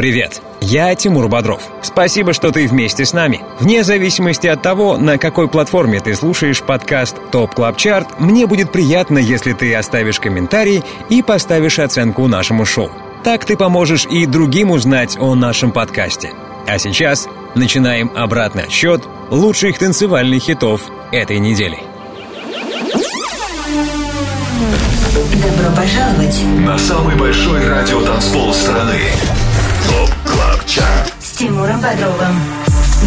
Привет, я Тимур Бодров. Спасибо, что ты вместе с нами. Вне зависимости от того, на какой платформе ты слушаешь подкаст Top Club Chart, мне будет приятно, если ты оставишь комментарий и поставишь оценку нашему шоу. Так ты поможешь и другим узнать о нашем подкасте. А сейчас начинаем обратный отсчет лучших танцевальных хитов этой недели. Добро пожаловать на самый большой радиотанцпол страны. Тимуром Бодровым.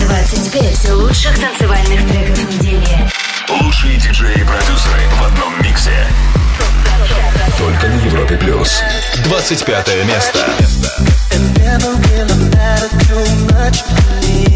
25 лучших танцевальных треков недели. Лучшие диджеи и продюсеры в одном миксе. Только на Европе Плюс. 25 место. just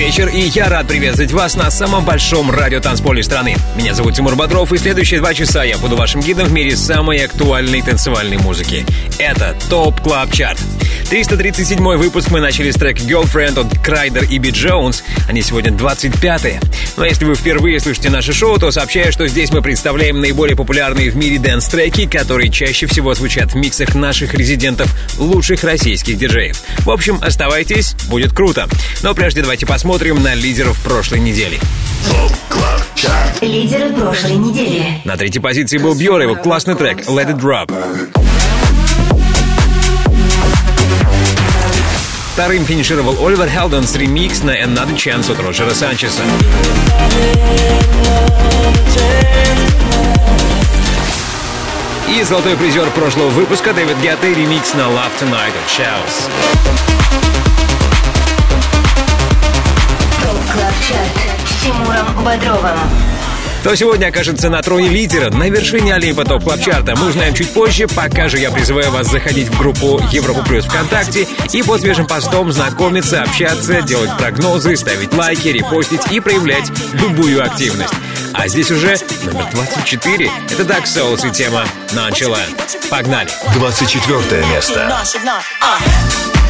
вечер, и я рад приветствовать вас на самом большом радиотанцполе страны. Меня зовут Тимур Бодров, и следующие два часа я буду вашим гидом в мире самой актуальной танцевальной музыки. Это Top Club Chart. 337 выпуск мы начали с трека Girlfriend от Kryder и B Jones. Они сегодня 25-е. Но если вы впервые слышите наше шоу, то сообщаю, что здесь мы представляем наиболее популярные в мире dance-треки, которые чаще всего звучат в миксах наших резидентов, лучших российских диджеев. В общем, оставайтесь, будет круто. Но прежде давайте посмотрим на лидеров прошлой недели. Лидеры прошлой недели. На третьей позиции был Бьор, его классный трек «Let It Drop». Вторым финишировал Оливер Хелден ремикс на «Another Chance» от Роджера Санчеса. И золотой призер прошлого выпуска Дэвид Гетта ремикс на «Love Tonight» от Shouse. Top Club Chart с Тимуром Бодровым. Кто сегодня окажется на троне лидера на вершине Олимпа Top Club Chart а мы узнаем чуть позже. Пока же я призываю вас заходить в группу Европа Плюс ВКонтакте и под свежим постом знакомиться, общаться, делать прогнозы, ставить лайки, репостить и проявлять любую активность. А здесь уже номер 24. Это Duck Sauce и тема Nonchalant. Погнали! 24 место. Thank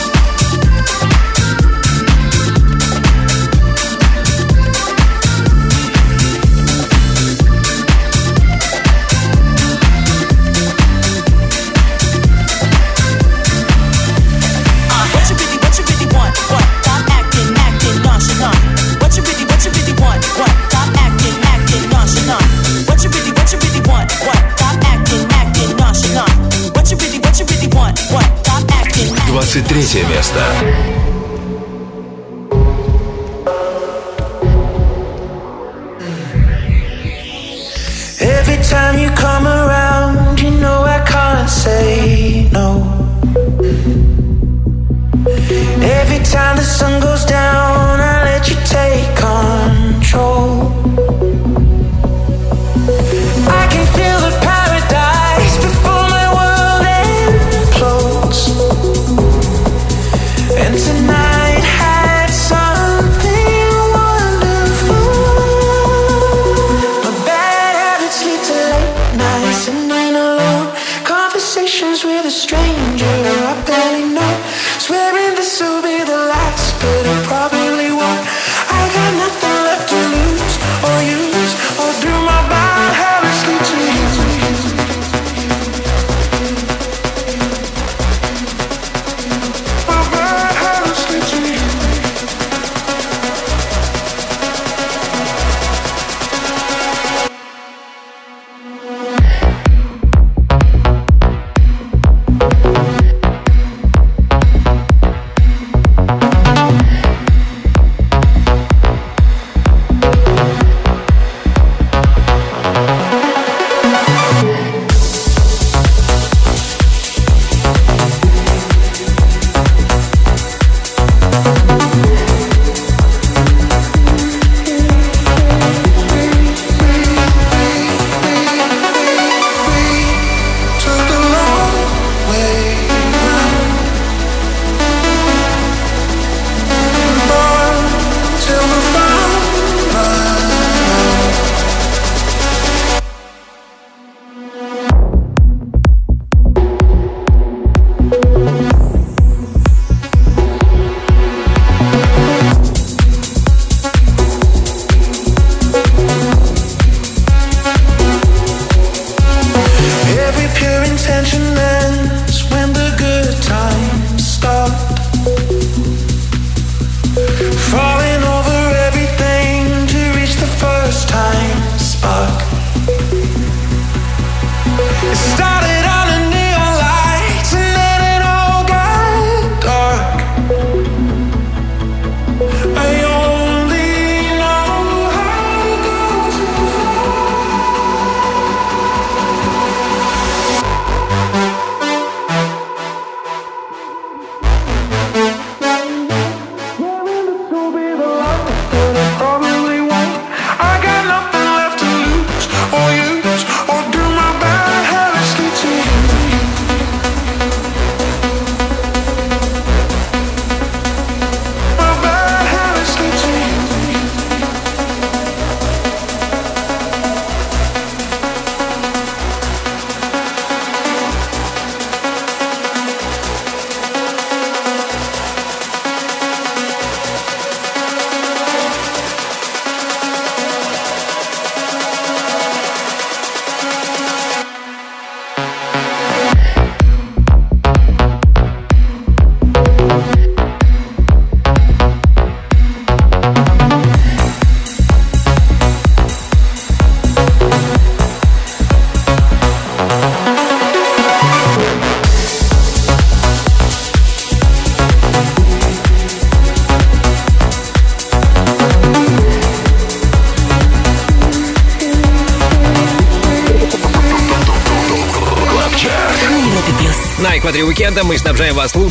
23 место.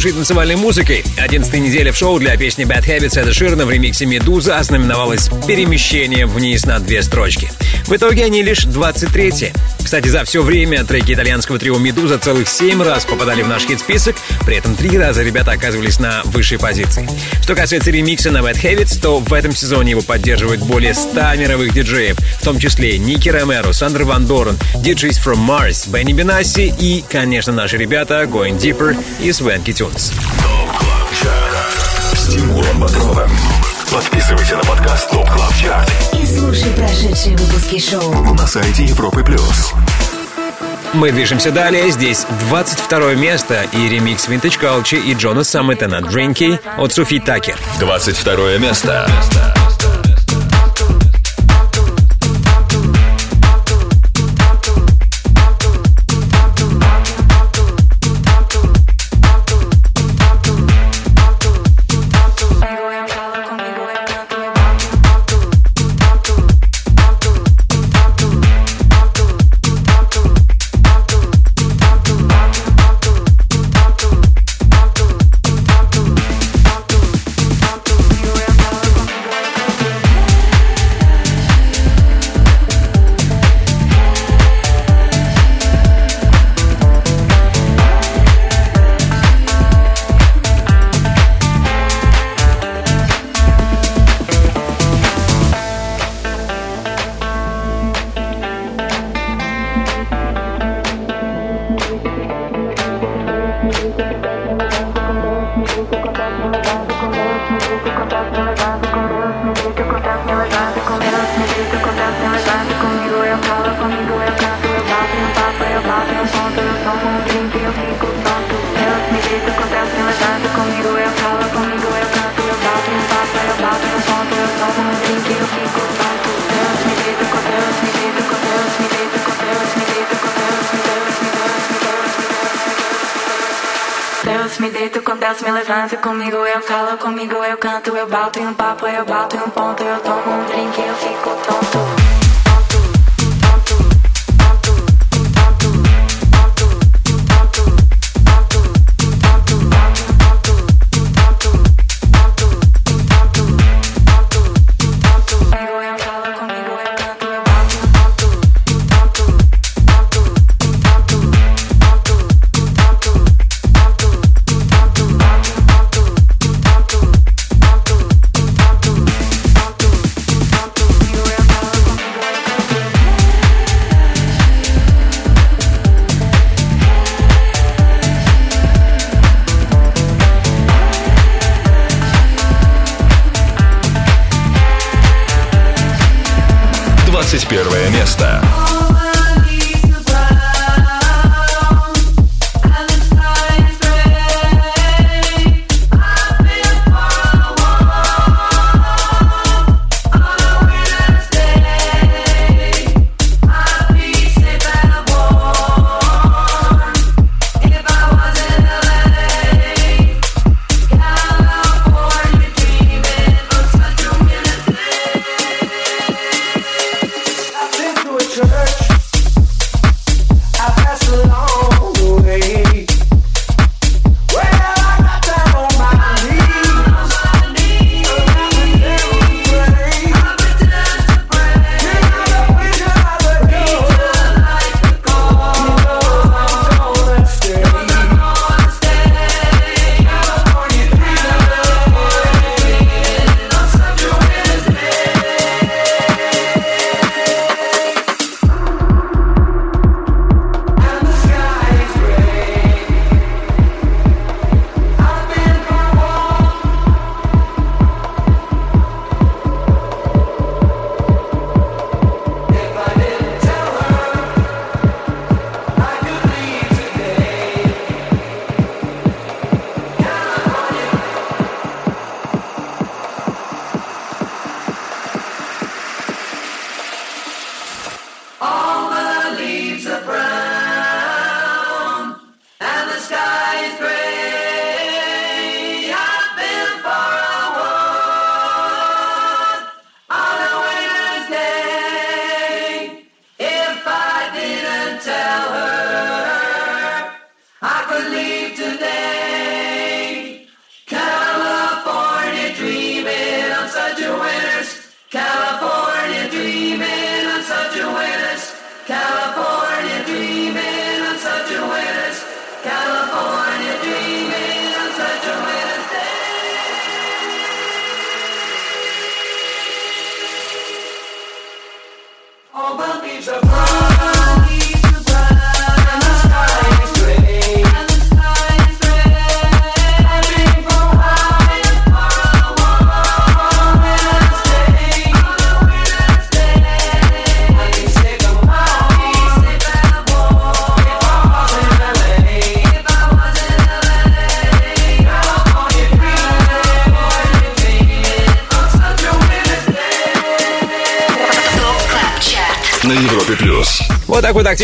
Лучшей танцевальной музыкой. 11 неделя в шоу для песни Bad Habits Эда Ширна в ремиксе «Медуза» ознаменовалась перемещением вниз на две строчки. В итоге они лишь 23 Кстати, за все время треки итальянского трио «Медуза» целых 7 раз попадали в наш хит-список, при этом три раза ребята оказывались на высшей позиции. Что касается ремикса на Bad Habits, то в этом сезоне его поддерживают более 100 мировых диджеев, в том числе Ники Ромеро, Сандер Ван Дорен, DJs from Mars, Бенни Бенасси и, конечно, наши ребята Going Deeper и Свенки Тюнс. С Тимуром Бодровым. Подписывайся на подкаст ТОП КЛАБ ЧАРТ И слушай прошедшие выпуски шоу. на сайте Европы+. плюс. Мы движемся далее. Здесь 22 место и ремикс Vintage Culture и Джона Саммета на Drinky от Суфи Такер. 22 место. Deus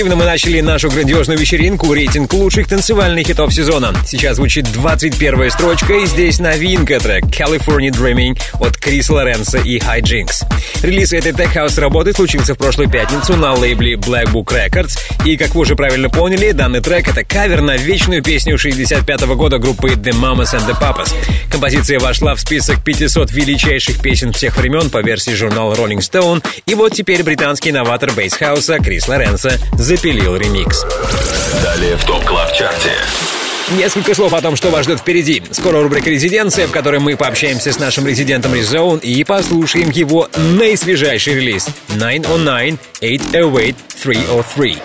Активно мы начали нашу грандиозную вечеринку, рейтинг лучших танцевальных хитов сезона. Сейчас звучит 21 строчка, и здесь новинка трек California Dreaming от Крис Лоренса и High Jinx. Релиз этой тех-хаус работы случился в прошлую пятницу на лейбле Black Book Records, и, как вы уже правильно поняли, данный трек — это кавер на вечную песню 65 года группы The Mamas and the Papas. Композиция вошла в список 500 величайших песен всех времен по версии журнала Rolling Stone, и вот теперь британский новатор бейсхауса Крис Лоренса запилил ремикс. Далее в Top Club Chart е. Несколько слов о том, что вас ждет впереди. Скоро рубрика «Резиденция», в которой мы пообщаемся с нашим резидентом Rezone и послушаем его наисвежайший релиз 909 808 303.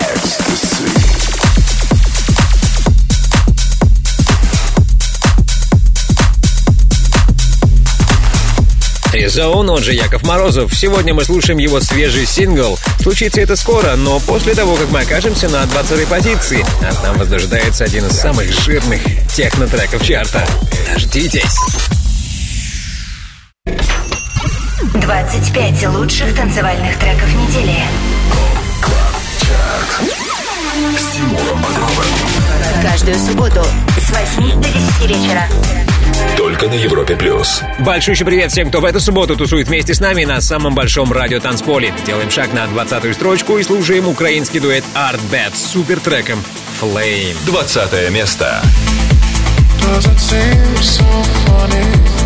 Rezone, он же Яков Морозов. Сегодня мы слушаем его свежий сингл. Случится это скоро, но после того, как мы окажемся на 20 позиции, а там вас дожидается один из самых жирных техно-треков чарта. Дождитесь! 25 лучших танцевальных треков недели. С Тимуром Бодровым. Каждую субботу с 8 до 10 вечера. Только на Европе Плюс. Большущий привет всем, кто в эту субботу тусует вместе с нами на самом большом радио танцполе. Делаем шаг на 20 строчку и слушаем украинский дуэт Art Bad с супертреком Flame. 20 место. Does it seem so funny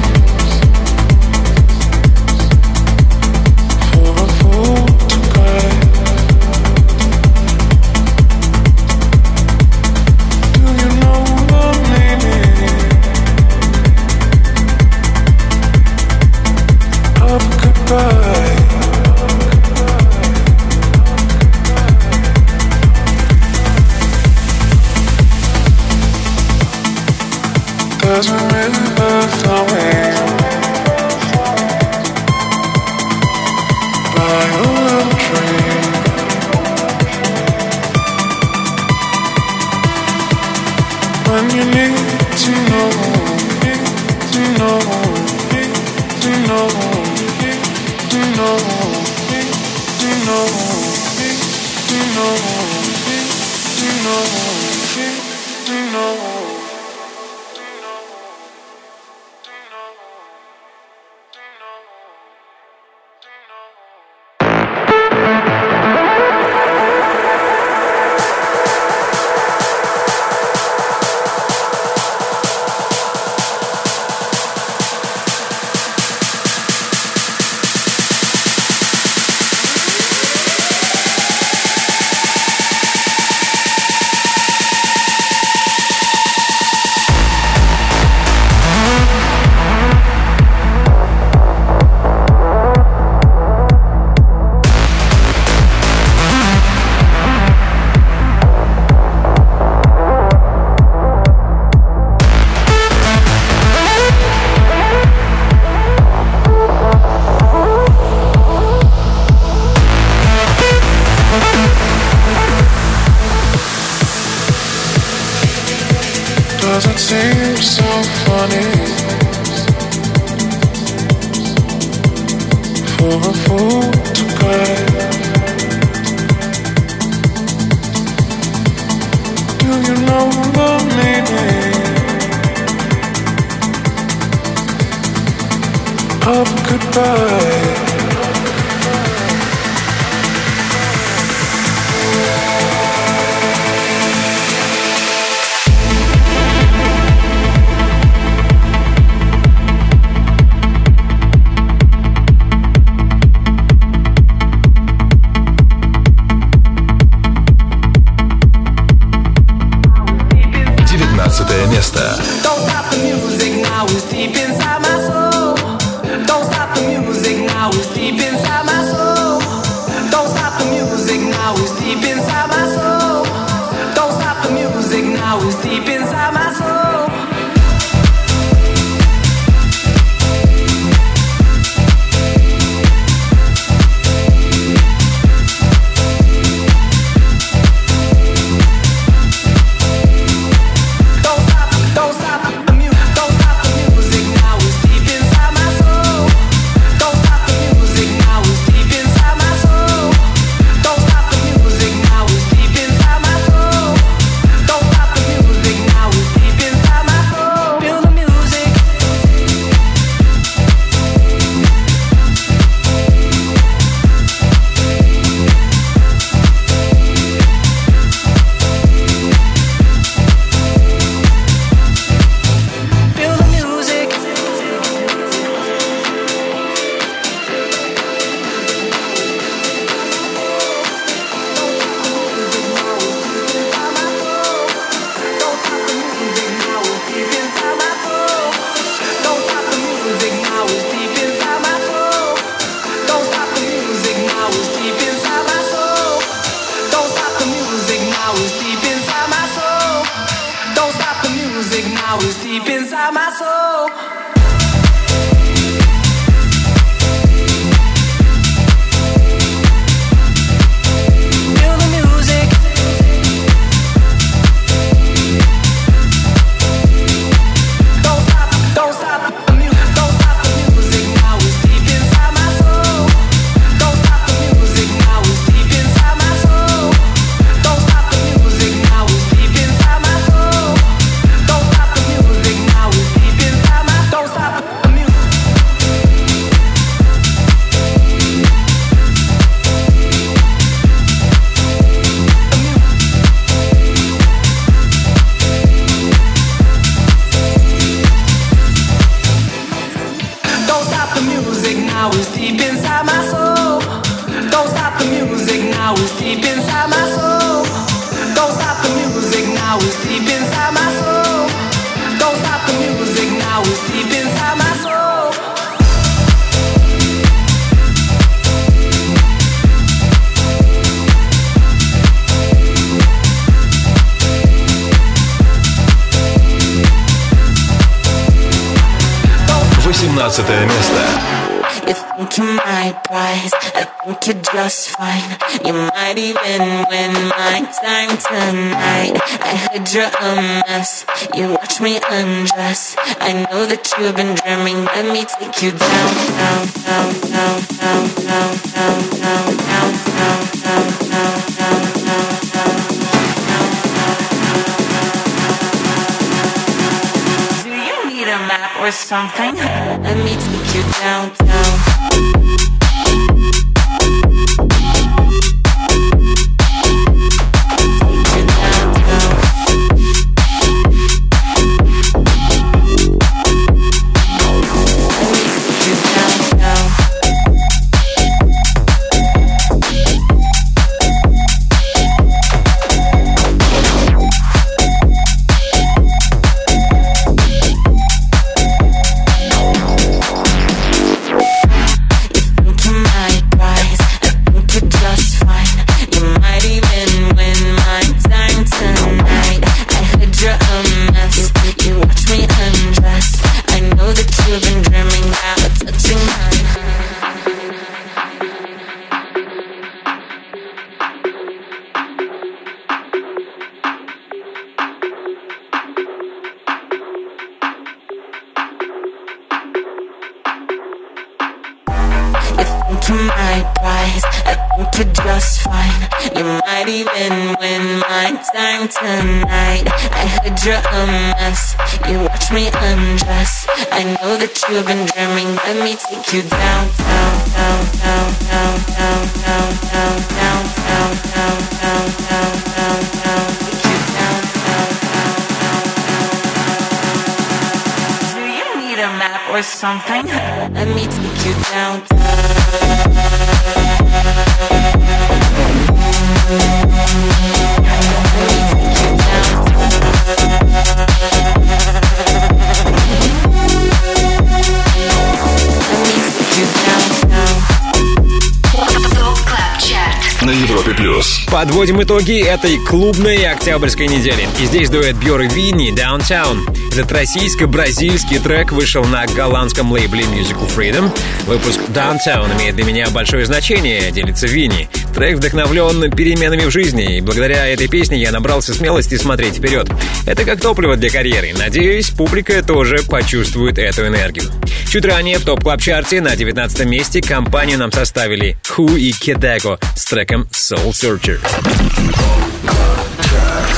Подводим итоги этой клубной октябрьской недели. И здесь дуэт Бьор и Винни «Downtown». Этот российско-бразильский трек вышел на голландском лейбле Musical Freedom. Выпуск «Downtown» имеет для меня большое значение, делится Винни. Трек вдохновлен переменами в жизни, и благодаря этой песне я набрался смелости смотреть вперед. Это как топливо для карьеры. Надеюсь, публика тоже почувствует эту энергию. Чуть ранее в топ клаб чарте на 19 месте компанию нам составили Who и Кедеко с треком Soul Searcher.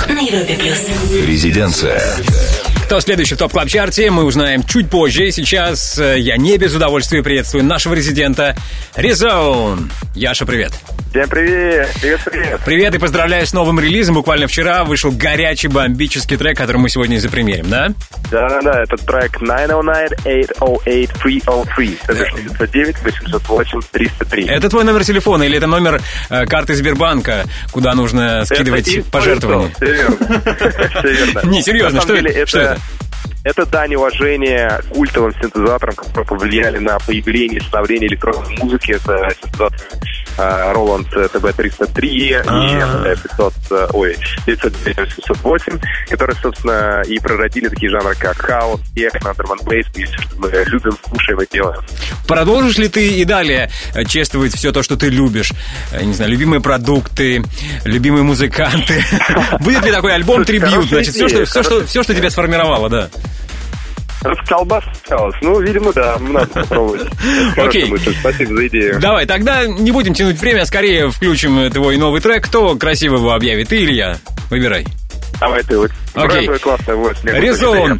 На Европе Плюс. Резиденция. Кто следующий в топ клаб чарте мы узнаем чуть позже. Сейчас э, я не без удовольствия приветствую нашего резидента Резон. Яша, привет. Всем привет! Привет, привет! Привет и поздравляю с новым релизом. Буквально вчера вышел горячий бомбический трек, который мы сегодня и запримерим, да? Да-да-да, это трек 909-808-303. Это 909-808-303. Это твой номер телефона или это номер э, карты Сбербанка, куда нужно скидывать Это пожертвования? Верно. Не, серьезно, что это? Это? Дань уважения культовым синтезаторам, которые повлияли на появление и становление электронной музыки. Это синтезаторы э, Roland TB-303 и А. 500, э, ой, 908, которые, собственно, и прородили такие жанры, как хаос, техно, бейс, и все, что мы любим, слушаем и делаем. Продолжишь ли ты и далее э, чествовать все то, что ты любишь? Э, Не знаю, любимые продукты, любимые музыканты. Будет ли такой альбом трибют? Хорошая Значит, все, что, все, что тебя сформировало, да. Колбас осталось. Ну, видимо, да, надо попробовать. Окей. Спасибо за идею. Давай, тогда не будем тянуть время, а скорее включим твой новый трек. Кто красиво его объявит? Ты или я? Выбирай. Давай ты вот. Окей. Резон.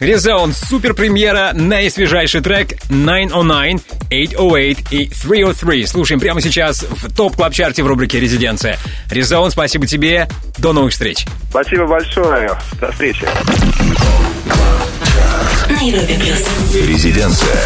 Резон, супер премьера, наисвежайший трек 909, 808 и 303. Слушаем прямо сейчас в топ клаб чарте в рубрике «Резиденция». Резон, спасибо тебе, до новых встреч. Спасибо большое. До встречи. Резиденция.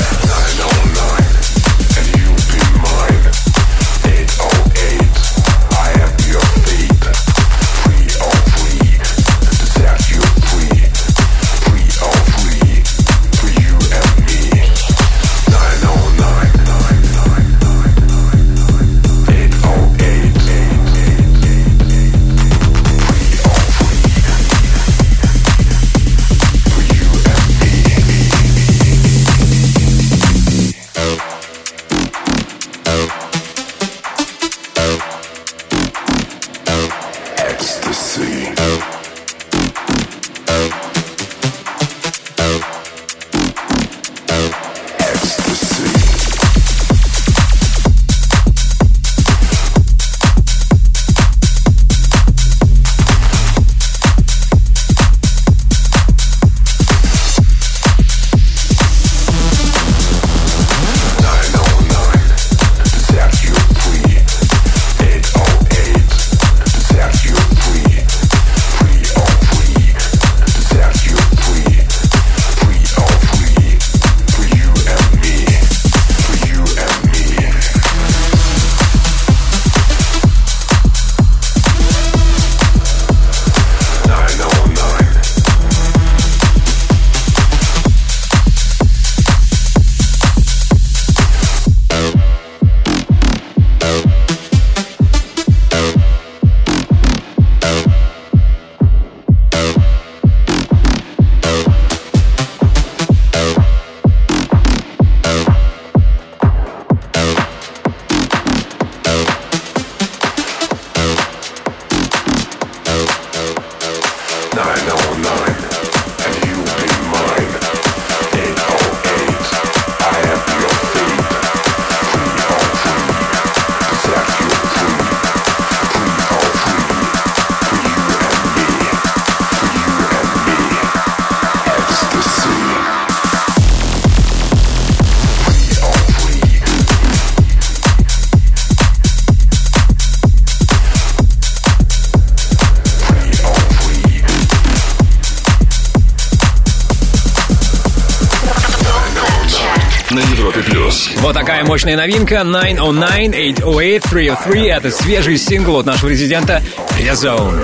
Вот такая мощная новинка 909, 808, 303. Это свежий сингл от нашего резидента Rezone.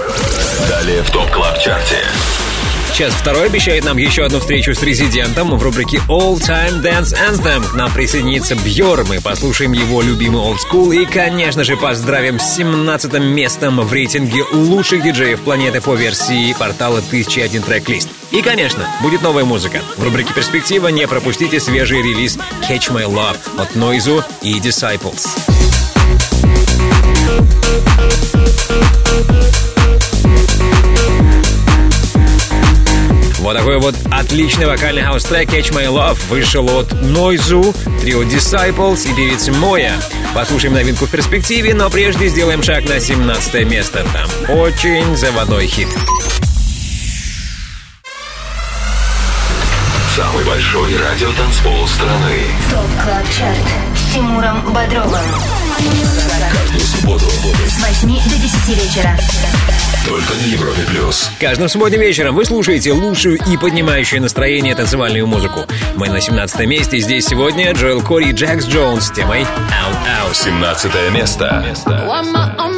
Далее в Top Club Chart е. Час второй обещает нам еще одну встречу с резидентом в рубрике All Time Dance Anthem. К нам присоединится Бьор. Мы послушаем его любимый Old School и, конечно же, поздравим с 17 местом в рейтинге лучших диджеев планеты по версии портала 1001 Tracklists. И, конечно, будет новая музыка. В рубрике «Перспектива» не пропустите свежий релиз Catch My Love от Noizu и Disciples. Вот такой вот отличный вокальный хаус-трек Catch My Love вышел от Noizu, трио Disciples и певицы Моя. Послушаем новинку в перспективе, но прежде сделаем шаг на 17 место. Там очень заводной хит. Самый большой радиотанцпол страны. Top Club Chart с Тимуром Бодровым. Каждую субботу С 8 до 10 вечера. только на Европе плюс. Каждым субботним вечером вы слушаете лучшую и поднимающую настроение танцевальную музыку. Мы на 17 месте. Здесь сегодня Joel Corry и Jax Jones с темой Out Out. 17 место. I'm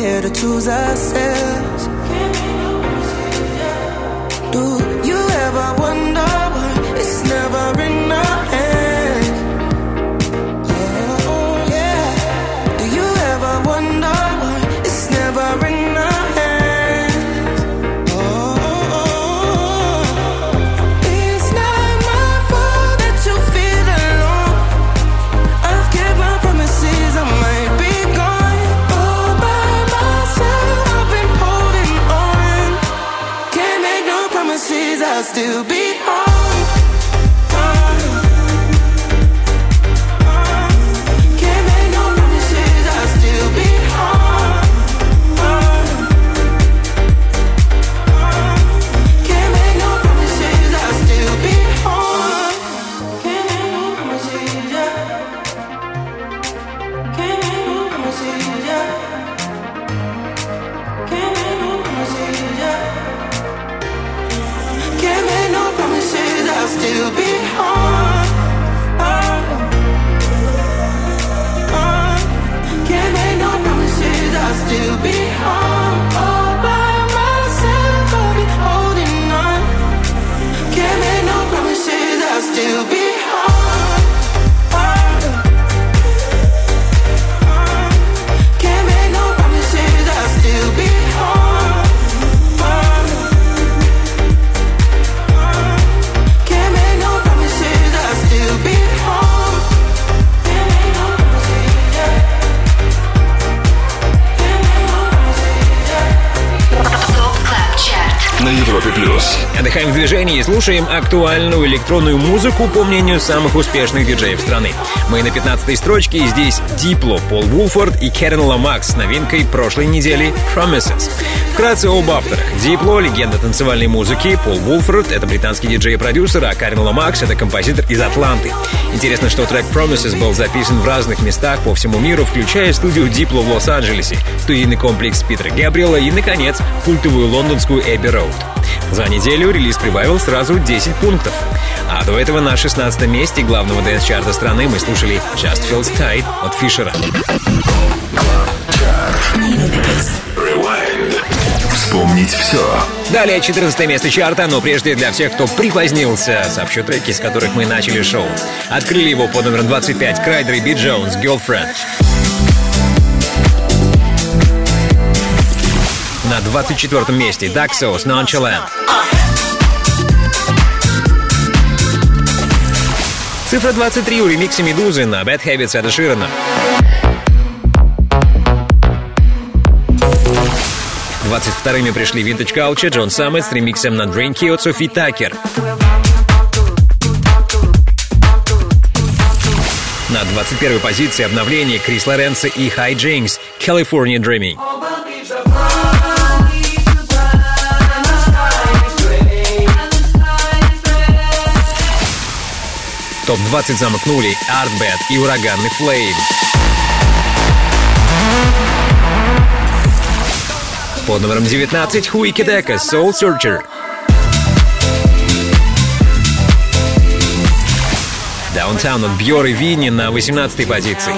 here to choose ourselves. Отдыхаем в движении и слушаем актуальную электронную музыку, по мнению самых успешных диджеев страны. Мы на 15 строчке, и здесь Дипло, Пол Вулфорд и Керен Ламакс с новинкой прошлой недели Promises. Вкратце об авторах. Дипло — легенда танцевальной музыки, Пол Вулфорд — это британский диджей и продюсер, а Карен Ламакс — это композитор из Атланты. Интересно, что трек Promises был записан в разных местах по всему миру, включая студию Дипло в Лос-Анджелесе, студийный комплекс Питера Габриэла и, наконец, культовую лондонскую Эбби Роуд. За неделю релиз прибавил сразу 10 пунктов. А до этого на 16 месте главного dance-чарта страны мы слушали Just Feels Tight от Фишера. Вспомнить все. Далее 14 место чарта, но прежде для всех, кто припозднился, сообщу треки, с которых мы начали шоу. Открыли его под номером 25 Kryder и B Jones «Girlfriend». На 24 месте Daxos «Nonchalant». Цифра 23 у ремикса «Медузы» на Bad Habits Эда Ширана. 22-ми пришли Vintage Culture, Джон Саммет с ремиксом на Drinky от Софи Такер. На 21-й позиции обновление Крис Лоренцо и Хай Джеймс «California Dreaming». Топ-20 замыкнули Артбет и ураганный Флейм. Под номером 19 Хуики Дека Soul Searcher. Даунтаун от Бьор и Винни на 18 позиции.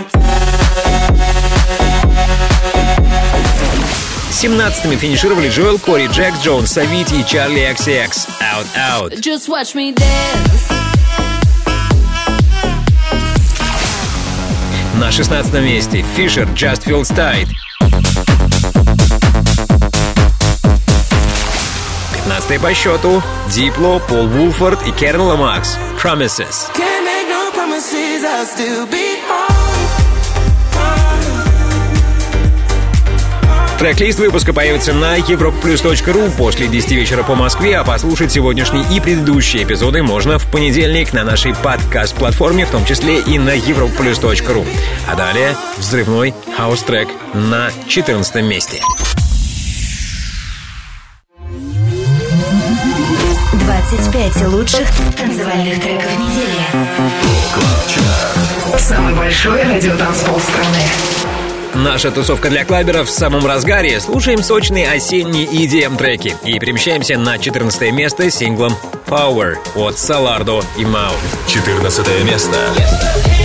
17-ми финишировали Джоэл Кори, Джек Джонс, Савити и Чарли XCX. Out, out. Just watch me dance. На 16 месте Фишер Just Feels Tight. 15 по счету Дипло, Пол Вулфорд и Керн Ламакс. Promises. Can't make no promises, I'll still be Трек-лист выпуска появится на europaplus.ru после 10 вечера по Москве, а послушать сегодняшний и предыдущие эпизоды можно в понедельник на нашей подкаст-платформе, в том числе и на europaplus.ru. А далее взрывной хаус-трек на 14 месте. 25 лучших танцевальных треков недели. Самый большой радиотанцпол страны. Наша тусовка для клаберов в самом разгаре. Слушаем сочные осенние EDM-треки и перемещаемся на 14 место с синглом Power от Салардо и Мау. 14 место. Тринадцатое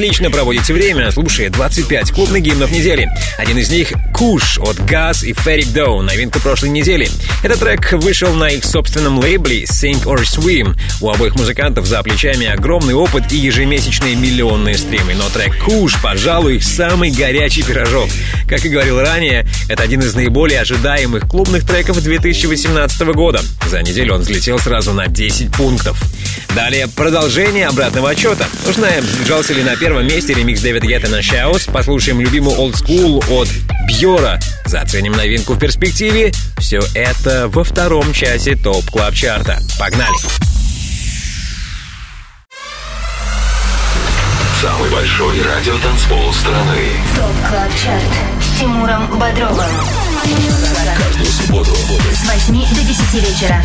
отлично проводите время, слушая 25 клубных гимнов недели. Один из них — «Куш» от Газ и Ferric Doe, новинка прошлой недели. Этот трек вышел на их собственном лейбле Sink or Swim. У обоих музыкантов за плечами огромный опыт и ежемесячные миллионные стримы. Но трек «Куш», пожалуй, самый горячий пирожок. Как и говорил ранее, это один из наиболее ожидаемых клубных треков 2018 года. За неделю он взлетел сразу на 10 пунктов. Далее продолжение обратного отчета. Узнаем, задержался ли на первом месте ремикс Дэвида Гетта на Shouse, послушаем любимую Old School от Бьора, заценим новинку в перспективе. Все это во втором часе Top Club Chart'а. Погнали! Самый большой радиотанцпол страны. Top Club Chart с Тимуром Бодровым. Каждую субботу С 8 до 10 вечера.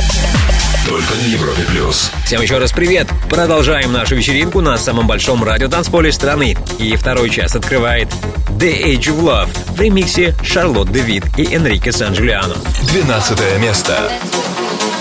только на Европе плюс. Всем еще раз привет! Продолжаем нашу вечеринку на самом большом радиотанцполе страны. И второй час открывает The Age of Love в ремиксе Шарлотт Девид и Энрике Сан-Джулиано. 12 место. Come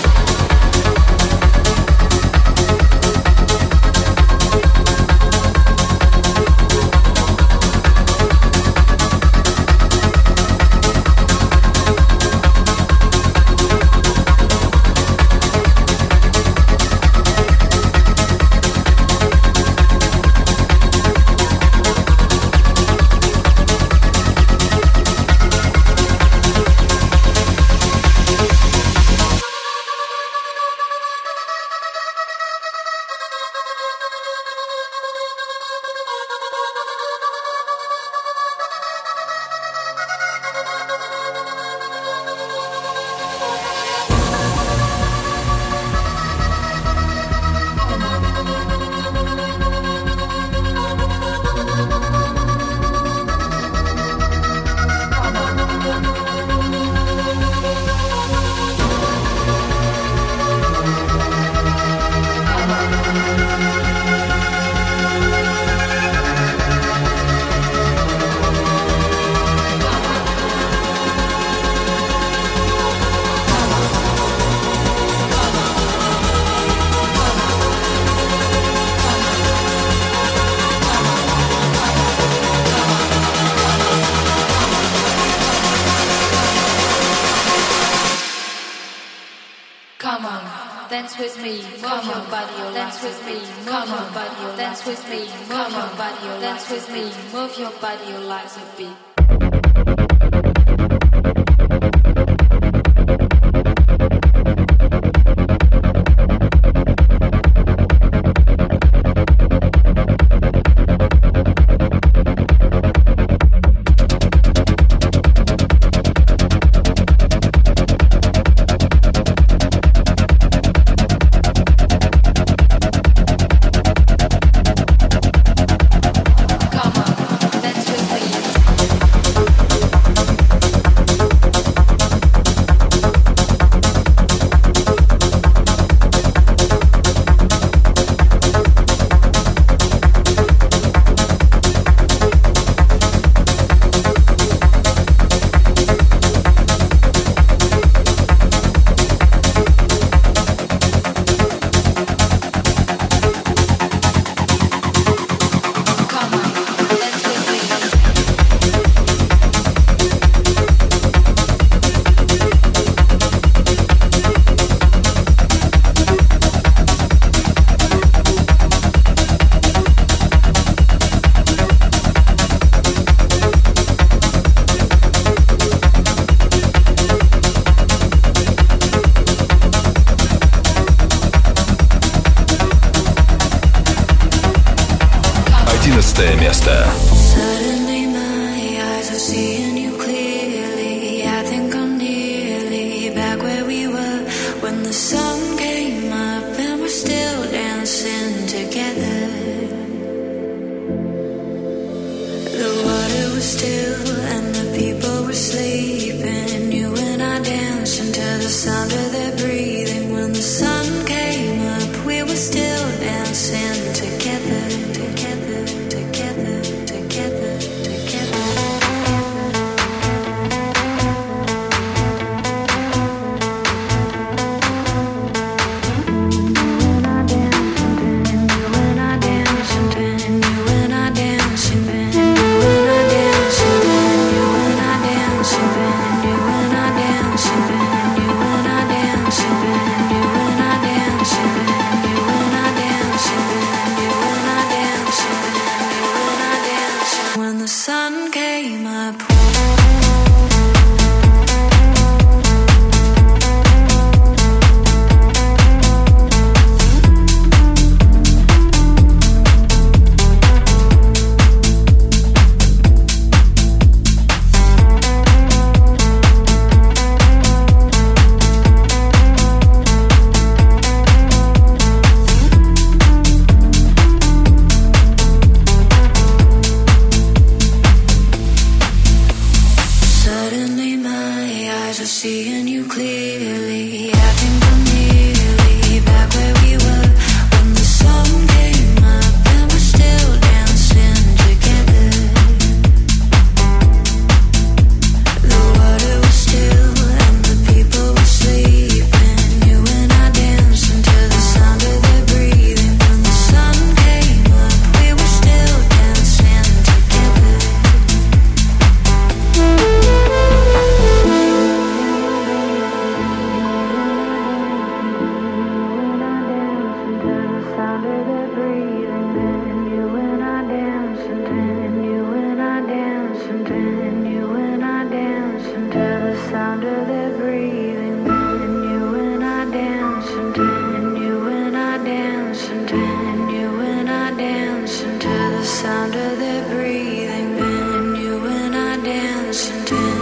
just did.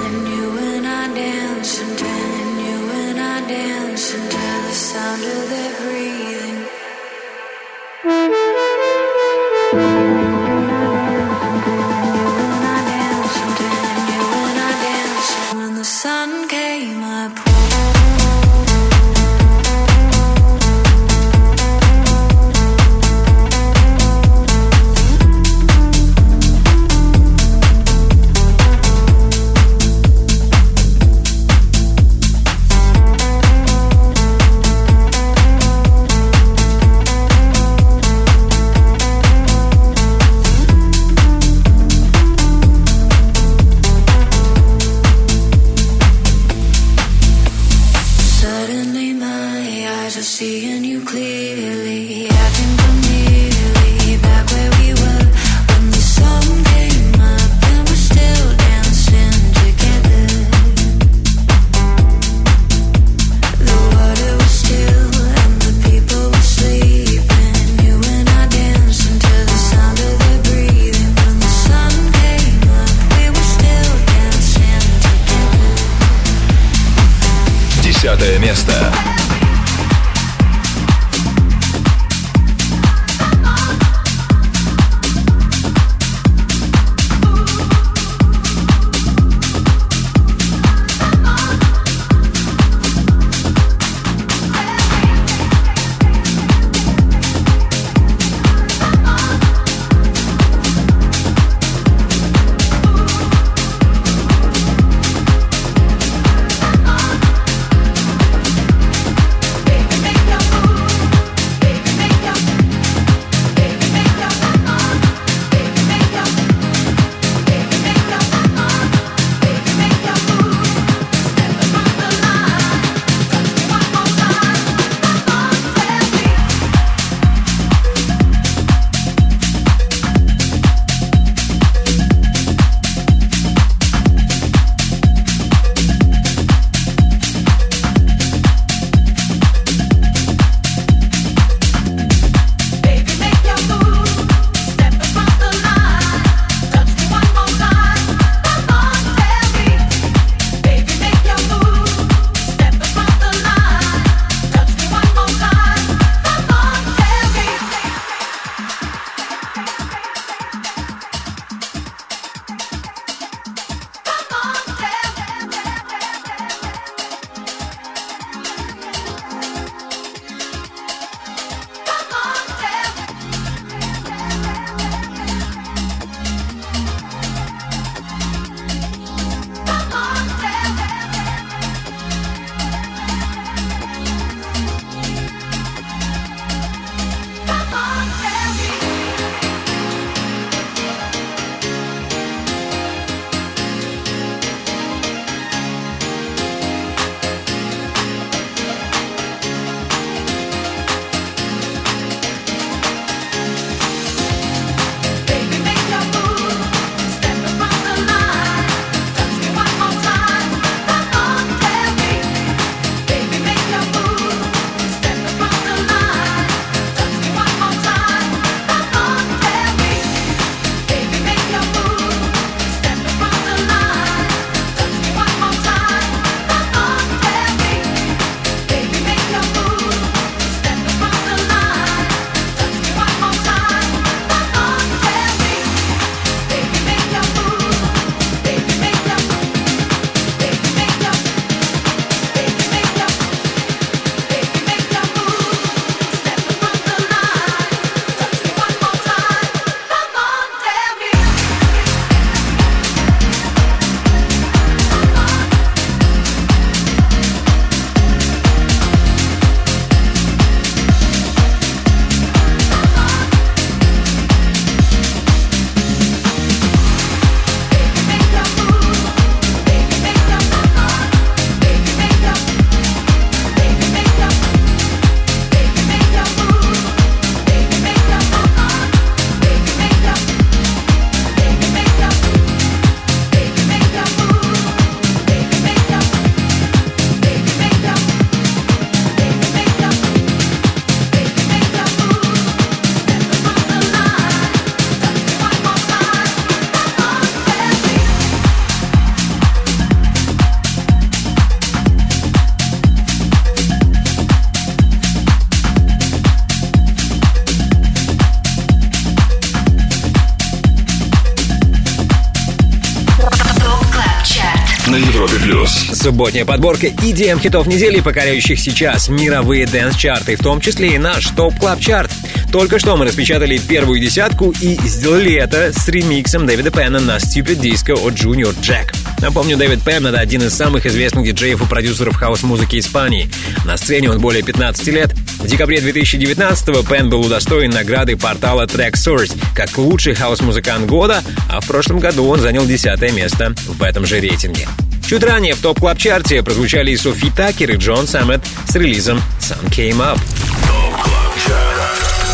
Субботняя подборка EDM хитов недели, покоряющих сейчас мировые dance-чарты, в том числе и наш Top Club Chart Только что мы распечатали первую десятку и сделали это с ремиксом Дэвида Пэна на Stupid Disco от Junior Jack. Напомню, Дэвид Пен — это один из самых известных диджеев и продюсеров хаус-музыки Испании. На сцене он более 15 лет. В декабре 2019-го Пен был удостоен награды портала Traxsource как лучший хаус-музыкант года, а в прошлом году он занял десятое место в этом же рейтинге. Чуть ранее в Top Club Chart'е прозвучали и Sofi Tukker, и John Summit с релизом «Sun Came Up».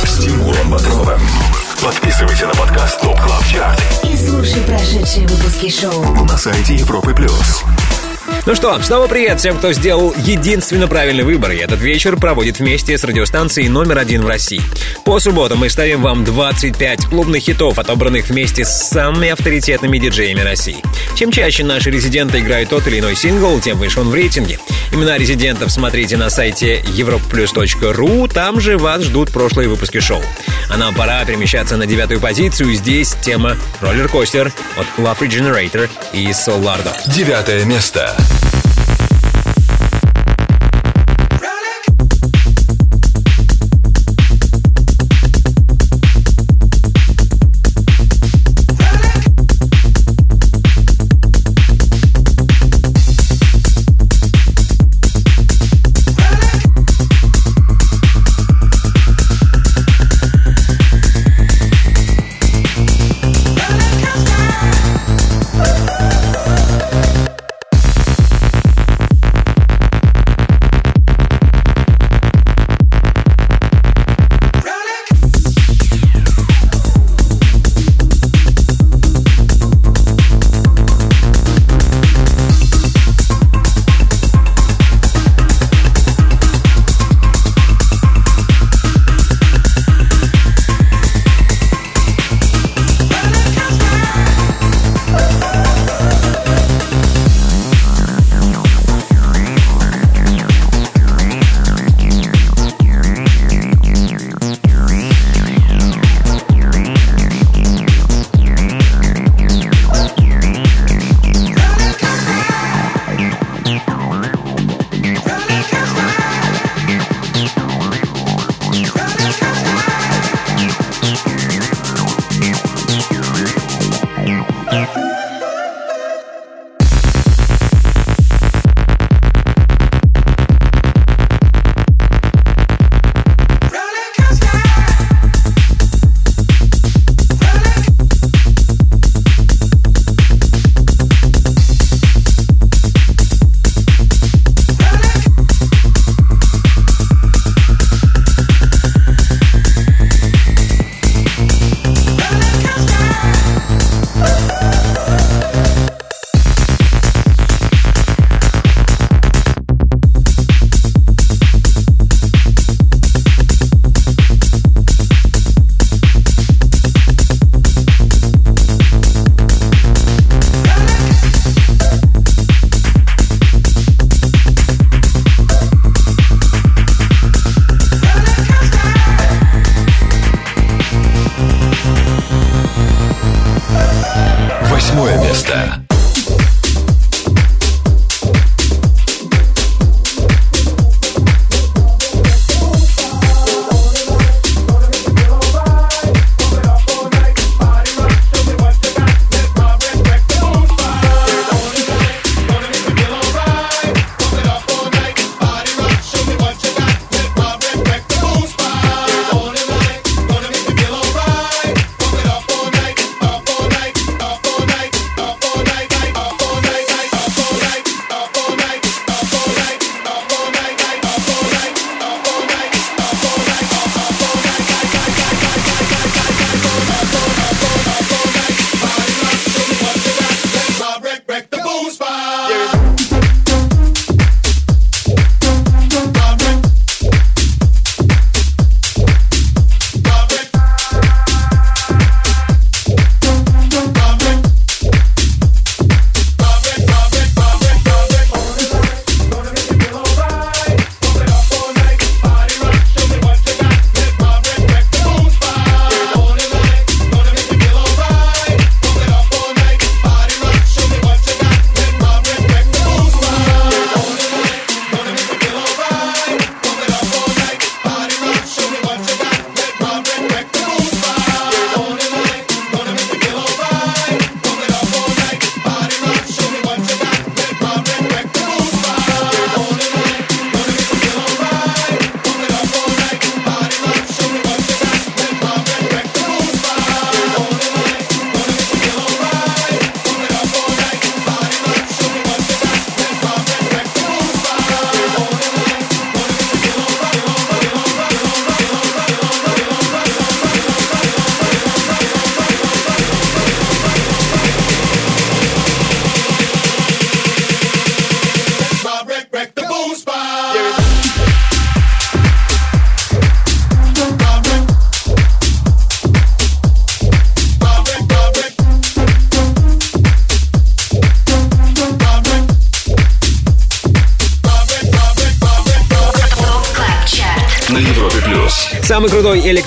С Тимуром Бодровым. Подписывайся на подкаст Top Club Chart И слушай прошедшие выпуски шоу. на сайте Европы плюс. Ну что, снова привет всем, кто сделал единственно правильный выбор, и этот вечер проводит вместе с радиостанцией номер один в России. По субботам мы ставим вам 25 клубных хитов, отобранных вместе с самыми авторитетными диджеями России. Чем чаще наши резиденты играют тот или иной сингл, тем выше он в рейтинге. Имена резидентов смотрите на сайте europaplus.ru, там же вас ждут прошлые выпуски шоу. А нам пора перемещаться на девятую позицию, здесь тема «Роллер-костер» от Love Regenerator и Solardo. Девятое место.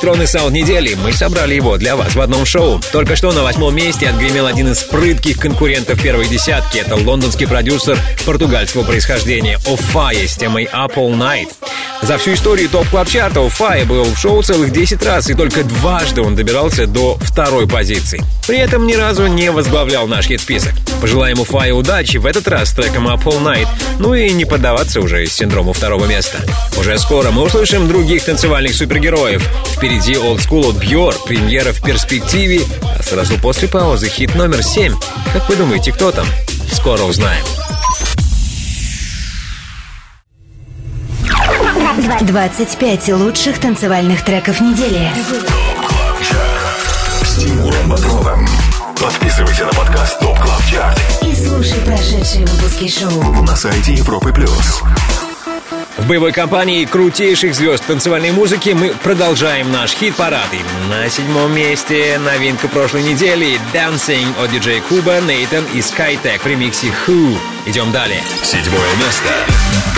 Электронный саунд недели. Мы собрали его для вас в одном шоу. Только что на восьмом месте отгремел один из прытких конкурентов первой десятки. Это лондонский продюсер португальского происхождения Офая с темой All Night. За всю историю топ клаб чарта Офая был в шоу целых 10 раз, и только дважды он добирался до второй позиции. При этом ни разу не возглавлял наш хит-список. Пожелаем Уфае удачи в этот раз с треком Up All Night, ну и не поддаваться уже синдрому второго места. Уже скоро мы услышим других танцевальных супергероев. Впереди Old School от Бьор, премьера в перспективе, а сразу после паузы хит номер 7. Как вы думаете, кто там? Скоро узнаем. 25 лучших танцевальных треков недели. Тимуром Бодровым. Подписывайся на подкаст ТОП КЛАБ ЧАРТ И слушай прошедшие выпуски шоу. на сайте Европы Плюс. В боевой компании крутейших звезд танцевальной музыки мы продолжаем наш хит-парад. И на седьмом месте новинка прошлой недели «Dancing» от диджея Куба, Нейтан и Skytech в ремиксе «Who». Идем далее. Седьмое место.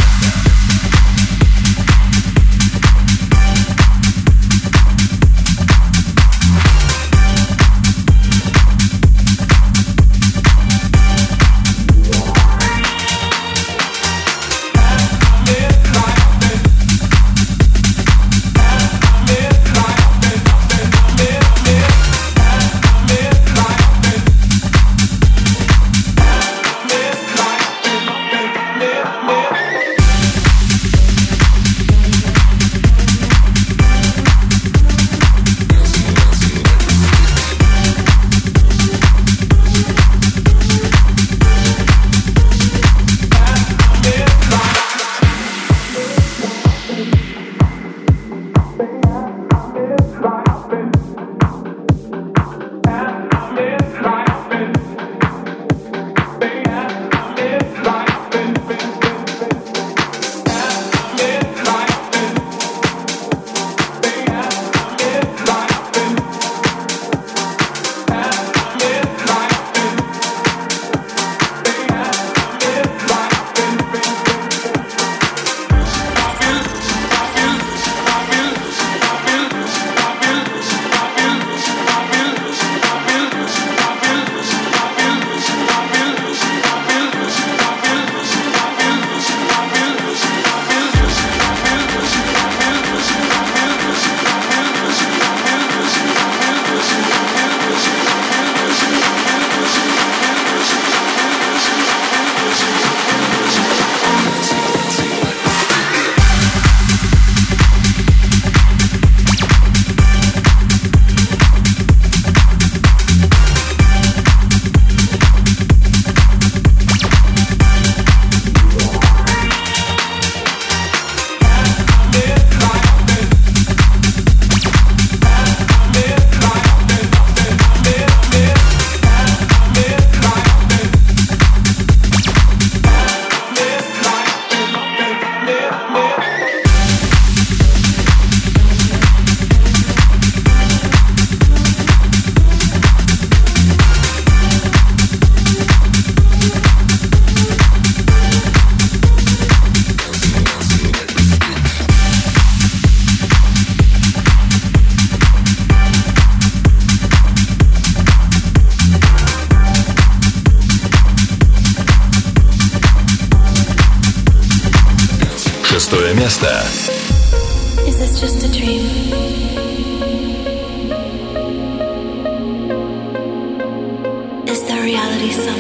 You're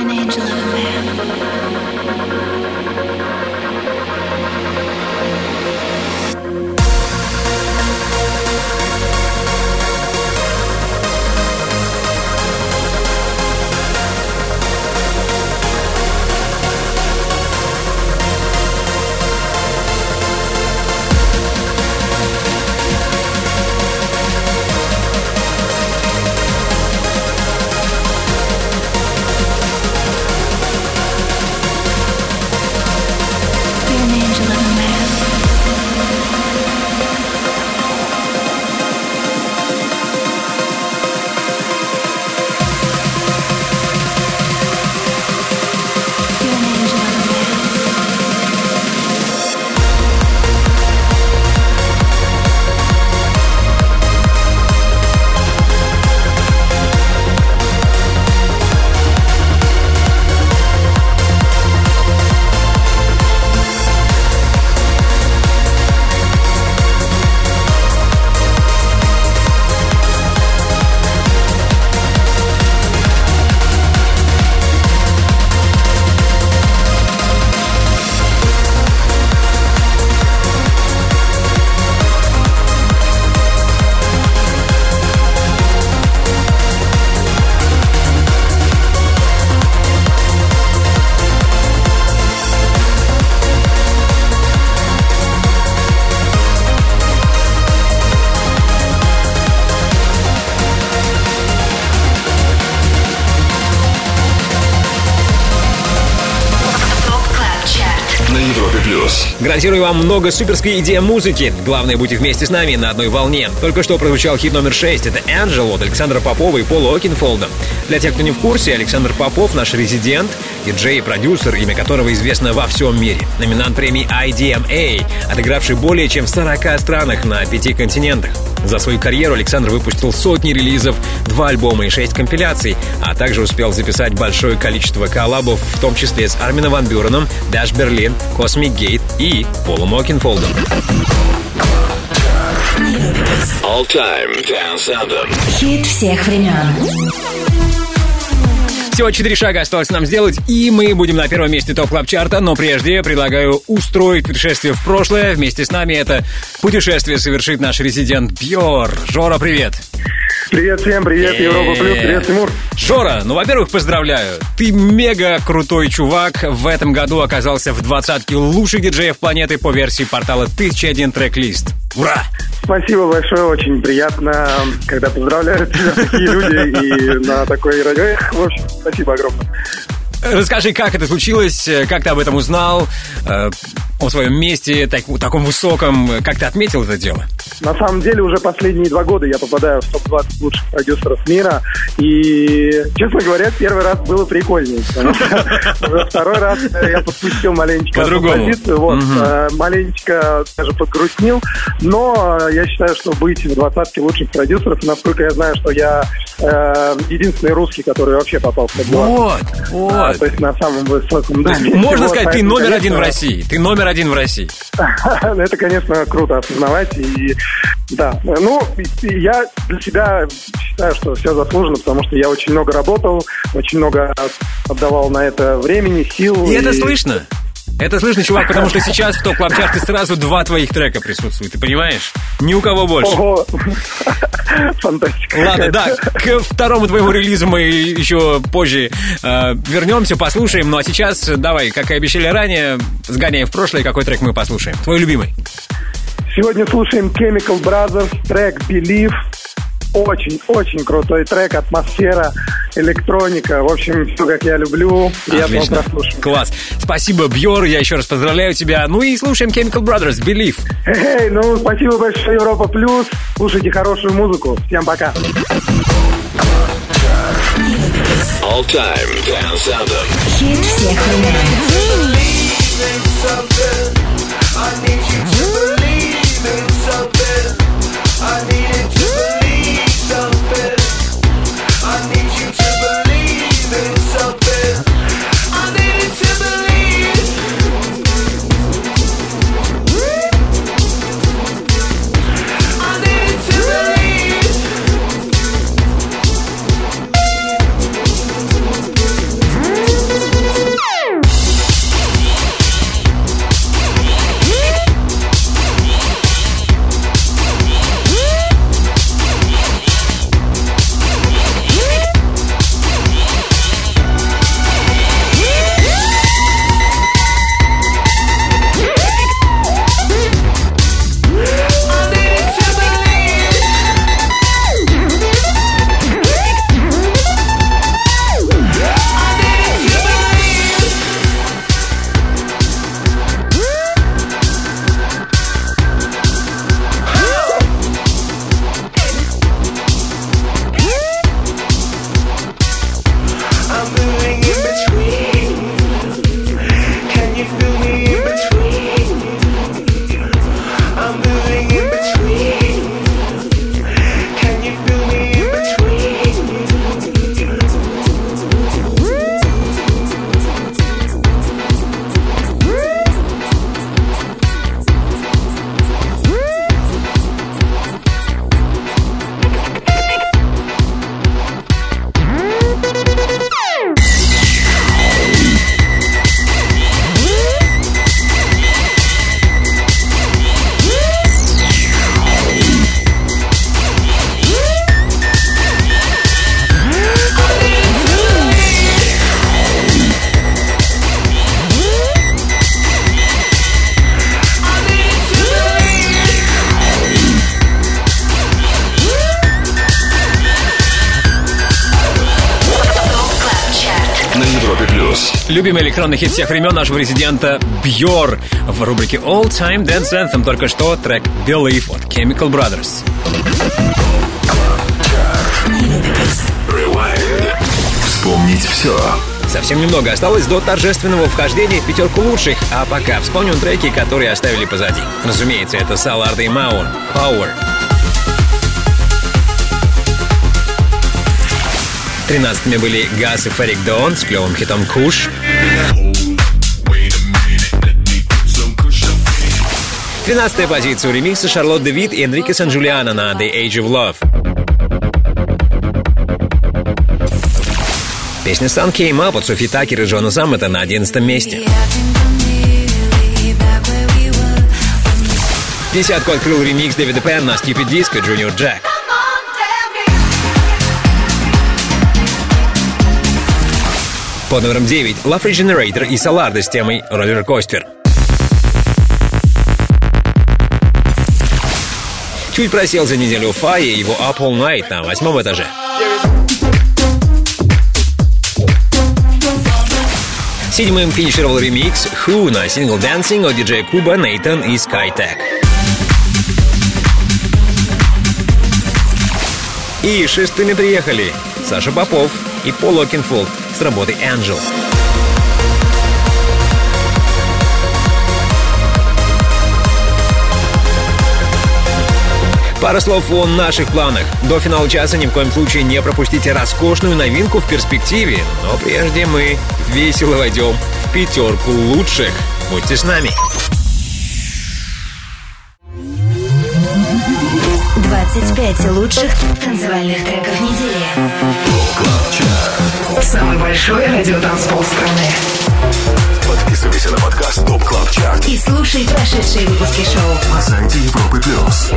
an angel of a man. Плюс. Гарантирую вам много суперской EDM музыки. Главное, будьте вместе с нами на одной волне. Только что прозвучал хит номер 6. Это «Angel» от Александра Попова и Пола Окинфолда. Для тех, кто не в курсе, Александр Попов — наш резидент, диджей и продюсер, имя которого известно во всем мире. Номинант премии IDMA, отыгравший более чем в 40 странах на пяти континентах. За свою карьеру Александр выпустил сотни релизов, два альбома и шесть компиляций, а также успел записать большое количество коллабов, в том числе с Армином Ван Бюреном, Dash Berlin, Cosmic Gate и Полом Окинфолдом. All Time Dance Anthem. Хит всех времен. Всего четыре шага осталось нам сделать, и мы будем на первом месте топ клаб чарта но прежде предлагаю устроить путешествие в прошлое. Вместе с нами это путешествие совершит наш резидент Бьор. Жора, привет! Привет всем, привет, Европа Плюс, привет, Тимур. Жора, ну, во-первых, поздравляю. Ты мега крутой чувак. В этом году оказался в двадцатке лучших диджеев планеты по версии портала 1001 трек-лист. Ура! Спасибо большое, очень приятно, когда поздравляют тебя такие люди и на такой радио. В общем, спасибо огромное. Расскажи, как это случилось, э, как ты об этом узнал, э, о своем месте, так- таком высоком, как ты отметил это дело? На самом деле уже последние два года я попадаю в топ-20 лучших продюсеров мира. И, честно говоря, первый раз было прикольнее. второй раз я подпустил маленечко позицию. Вот, э, маленечко даже подгрустнил. Но я считаю, что быть в двадцатке лучших продюсеров, насколько я знаю, что я э, единственный русский, который вообще попал в топ-20. Вот, вот. то есть на самом высоком. Можно сказать, ты номер один в России. Ты номер один в России. Это, конечно, круто осознавать. И да, ну, и я для себя считаю, что все заслужено, потому что я очень много работал, очень много отдавал на это времени, сил. И это слышно. Это слышно, чувак, потому что сейчас в топ клаб чарте сразу два твоих трека присутствуют, ты понимаешь? Ни у кого больше. Ого, фантастика. Ладно, да, к второму твоему релизу мы еще позже э, вернемся, послушаем. Ну а сейчас давай, как и обещали ранее, сгоняем в прошлое, какой трек мы послушаем. Твой любимый. Сегодня слушаем Chemical Brothers, трек Believe. Очень-очень крутой трек, атмосфера, электроника. В общем, все как я люблю. Отлично. прослушивания. Класс. Спасибо, Бьор, я еще раз поздравляю тебя. Ну и слушаем Chemical Brothers, Believe. Эй, ну спасибо большое, Европа Плюс. Слушайте хорошую музыку. Всем пока. All Time Dance Anthem. Хит всех времен. Любимый электронный хит всех времен нашего резидента Бьор в рубрике All Time Dance Anthem. Только что трек Believe от Chemical Brothers. Вспомнить все. Совсем немного осталось до торжественного вхождения в пятерку лучших, а пока вспомним треки, которые оставили позади. Разумеется, это Саларда и Маун. Power. 13 были Газ и Ферик Дон с клевым хитом Куш. 13 позиция у ремикса Шарлотт Девид и Энрике Сан-Джулиано на The Age of Love. Песня Sun Came Up от Софи Такер и Джона Саммета на 11 месте. Десятку открыл ремикс Дэвида Пен на Stupid Disco Junior Jack. Под номером 9 Love Regenerator и Solarda с темой Coaster. Чуть просел за неделю Фа и его Up All Night на восьмом этаже. Седьмым финишировал ремикс Who на сингл Dancing от диджея Куба, Нейтан и Skytech. И шестыми приехали Саша Попов и Пол Окинфолд с работой Angel. Пара слов о наших планах. До финала часа ни в коем случае не пропустите роскошную новинку в перспективе. Но прежде мы весело войдем в пятерку лучших. Будьте с нами. 25 лучших танцевальных треков недели. Самый большой радиотанцпол страны. Подписывайся на подкаст Top Club Chart И слушай прошедшие выпуски шоу. на сайте Европы Плюс.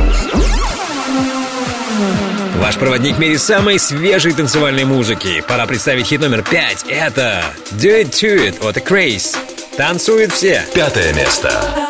Ваш проводник в мире самой свежей танцевальной музыки. Пора представить хит номер пять. Это Do It To It от The Craze. Танцуют все. Пятое место.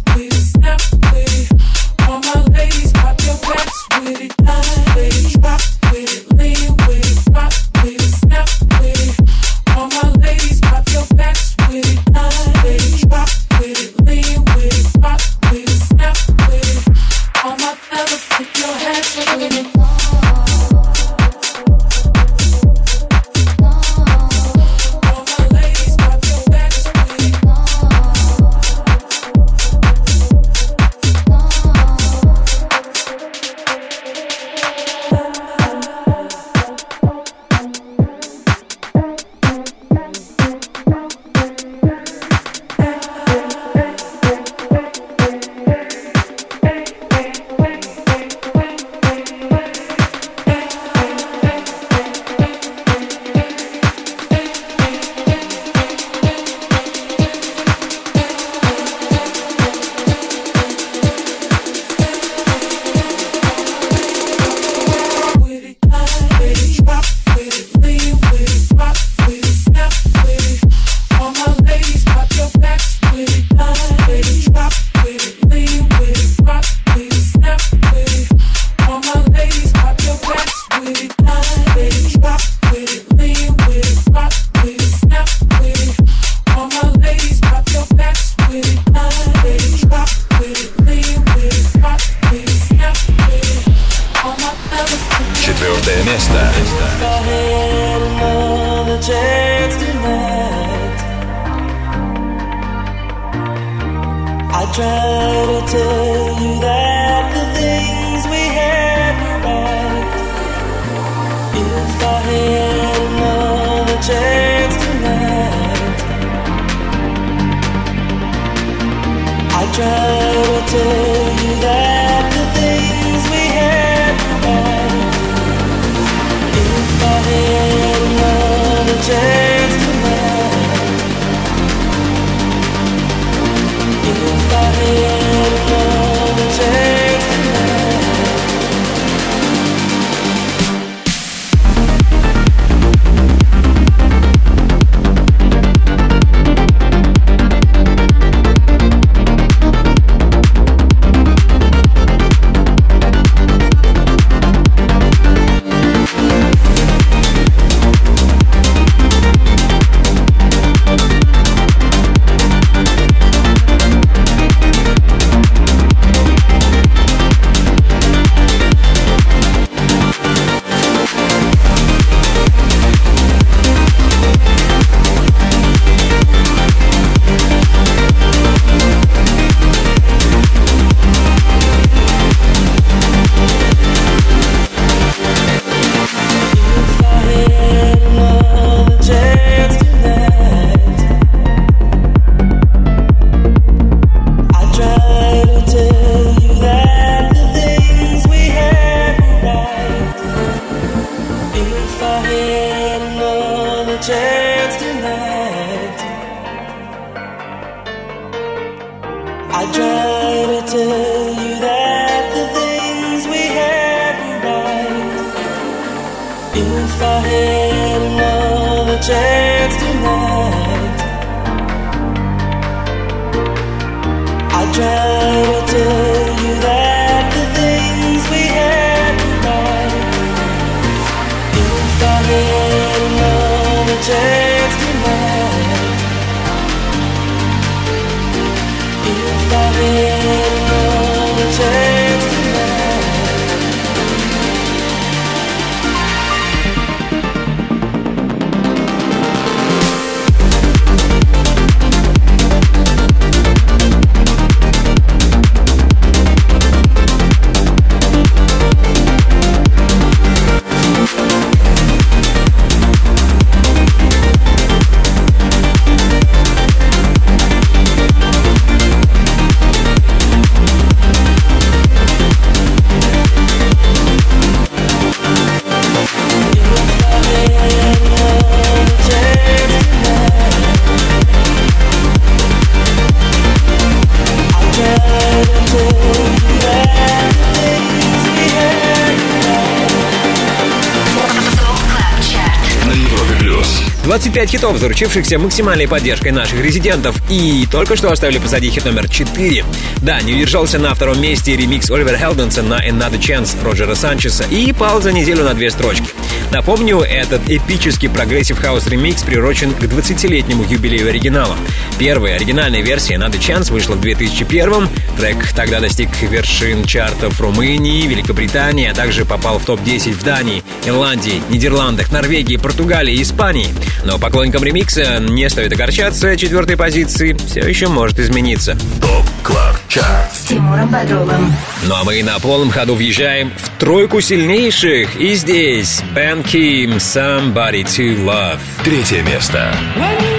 хитов, заручившихся максимальной поддержкой наших резидентов. И только что оставили позади хит номер 4. Да, не удержался на втором месте ремикс Оливера Хелденса на Another Chance Роджера Санчеса и пал за неделю на две строчки. Напомню, этот эпический progressive house ремикс приурочен к 20-летнему юбилею оригинала. Первая оригинальная версия Another Chance вышла в 2001 Трек тогда достиг вершин чартов Румынии, Великобритании, а также попал в топ-10 в Дании, Ирландии, Нидерландах, Норвегии, Португалии и Испании. Но поклонникам ремикса не стоит огорчаться, четвертой позиции все еще может измениться. ТОП КЛАБ ЧАРТ С Тимуром Бодровым. Ну а мы на полном ходу въезжаем в тройку сильнейших. И здесь Бен Ким «Somebody to Love». Третье место. When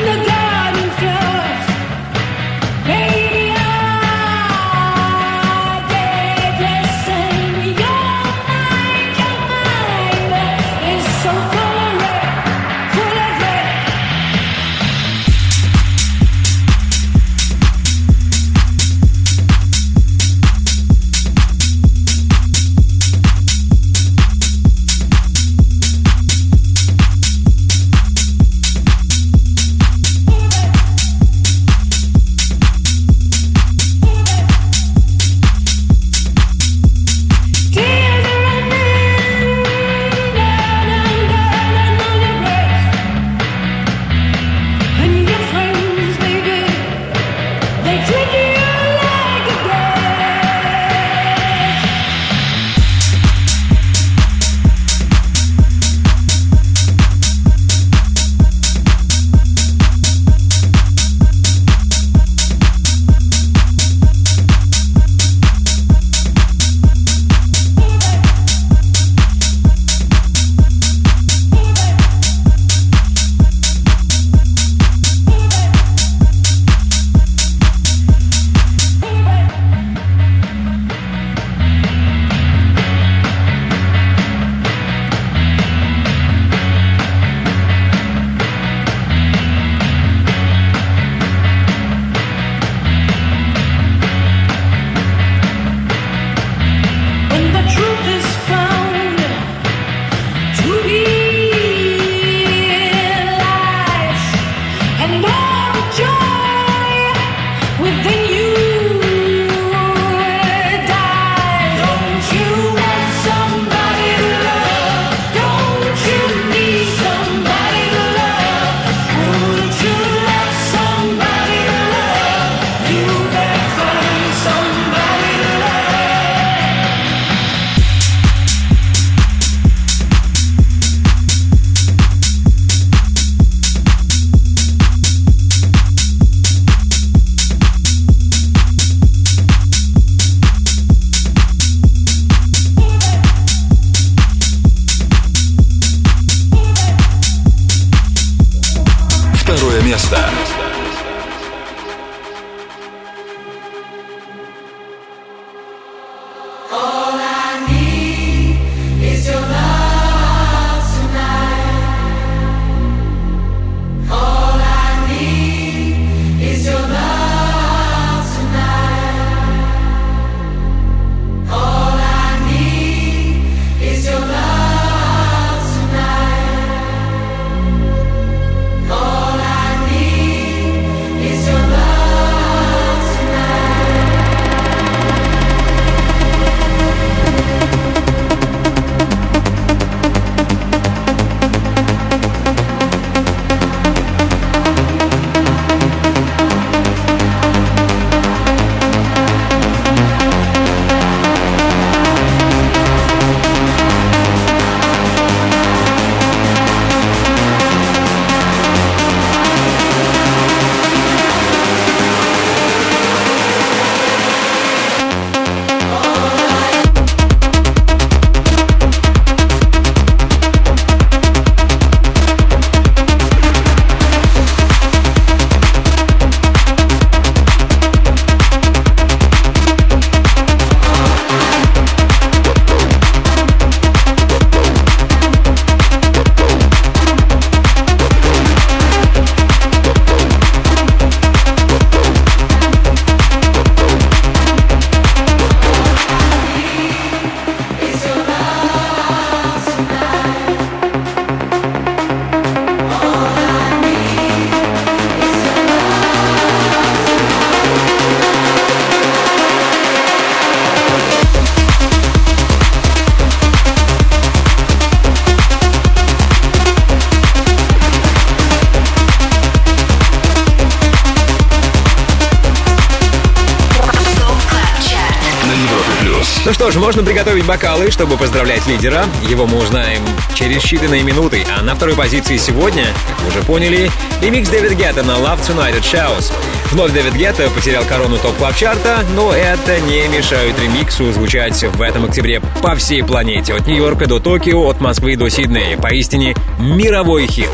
можно приготовить бокалы, чтобы поздравлять лидера. Его мы узнаем через считанные минуты. А на второй позиции сегодня, как вы уже поняли, ремикс Дэвид Гетта на Love Tonight at Shows. Вновь Дэвид Гетта потерял корону топ клаб чарта но это не мешает ремиксу звучать в этом октябре по всей планете. От Нью-Йорка до Токио, от Москвы до Сиднея. Поистине мировой хит.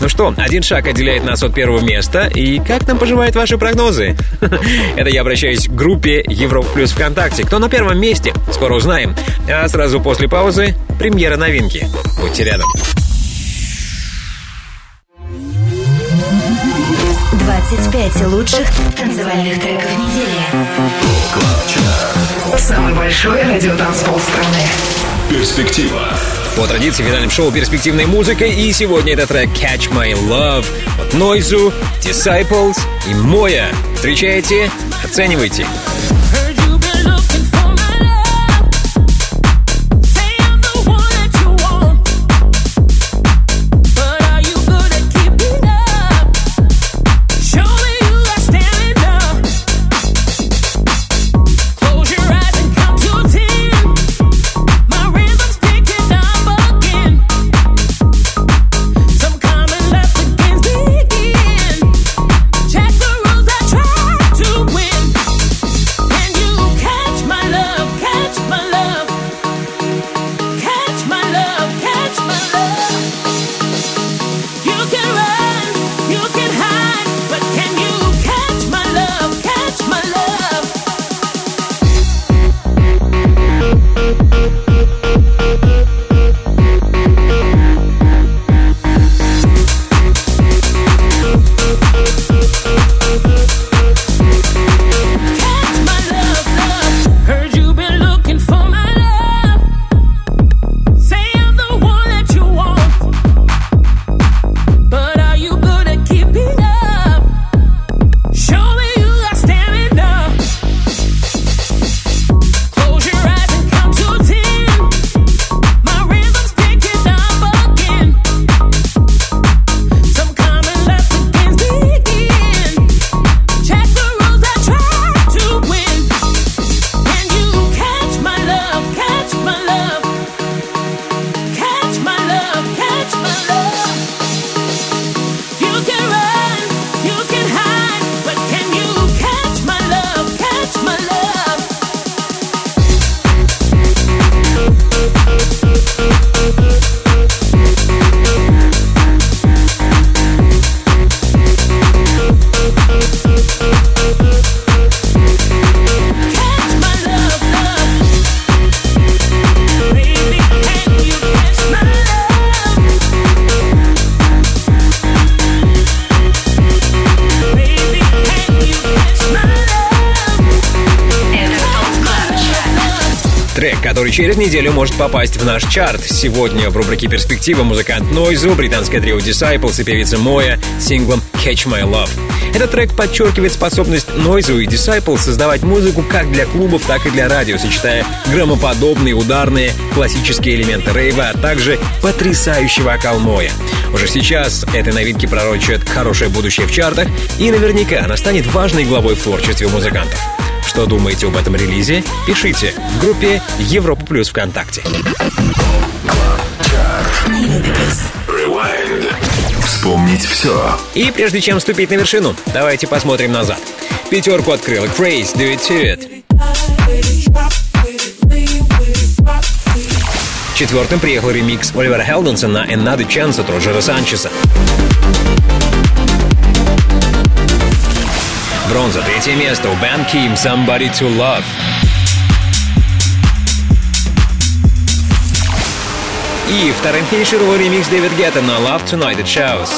Ну что, один шаг отделяет нас от первого места. И как там поживают ваши прогнозы? Это я обращаюсь к группе Европа Плюс ВКонтакте. Кто на первом месте? Скоро узнаем. А сразу после паузы премьера новинки. Будьте рядом. 25 лучших танцевальных треков недели. Самый большой радиотанцпол страны. Перспектива. По традиции в финальном шоу перспективной музыкой. И сегодня это трек Catch My Love от Нойзу, Disciples и Моя. Встречаете? Оценивайте. Неделю может попасть в наш чарт. Сегодня в рубрике «Перспектива» музыкант Нойзу, британское трио Disciples и певица Моя с синглом «Catch My Love». Этот трек подчеркивает способность Нойзу и Disciples создавать музыку как для клубов, так и для радио, сочетая громоподобные, ударные, классические элементы рейва, а также потрясающий вокал Моя. Уже сейчас этой новинки пророчат хорошее будущее в чартах, и наверняка она станет важной главой в творчестве музыкантов. Что думаете об этом релизе? Пишите в группе Европа Плюс ВКонтакте. Вспомнить все. И прежде чем вступить на вершину, давайте посмотрим назад. Пятерку открыла Craze, Do It To It. Четвертым приехал ремикс Оливера Хелденса на Another Chance от Роджера Санчеса. Бронза, третье место у Бен Ким Somebody to Love. И вторым финишировал ремикс Дэвид Гетта на Love Tonight at Shows.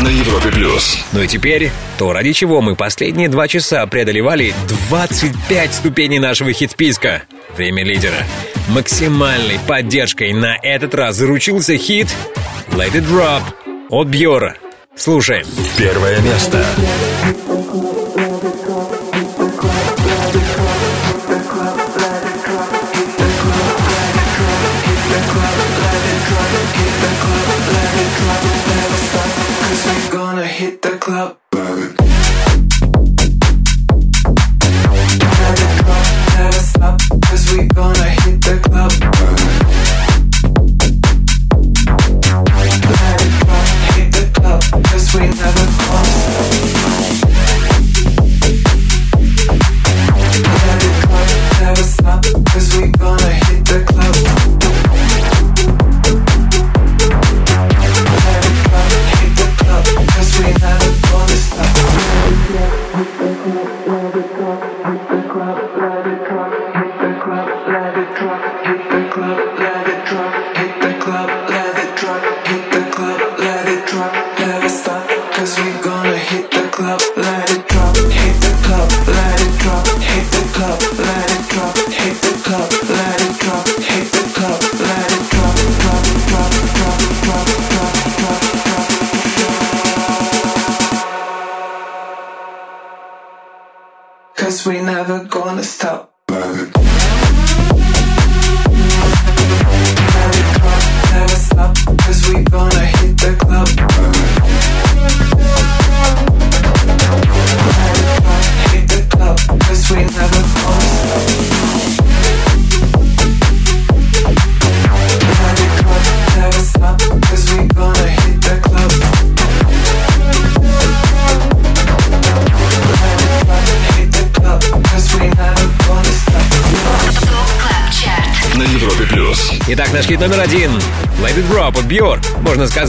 На Европе плюс. Ну и теперь то, ради чего мы последние два часа преодолевали 25 ступеней нашего хит-списка. Время лидера. Максимальной поддержкой на этот раз заручился хит Let It Drop от Бьора. Слушаем. Первое место. Cause we're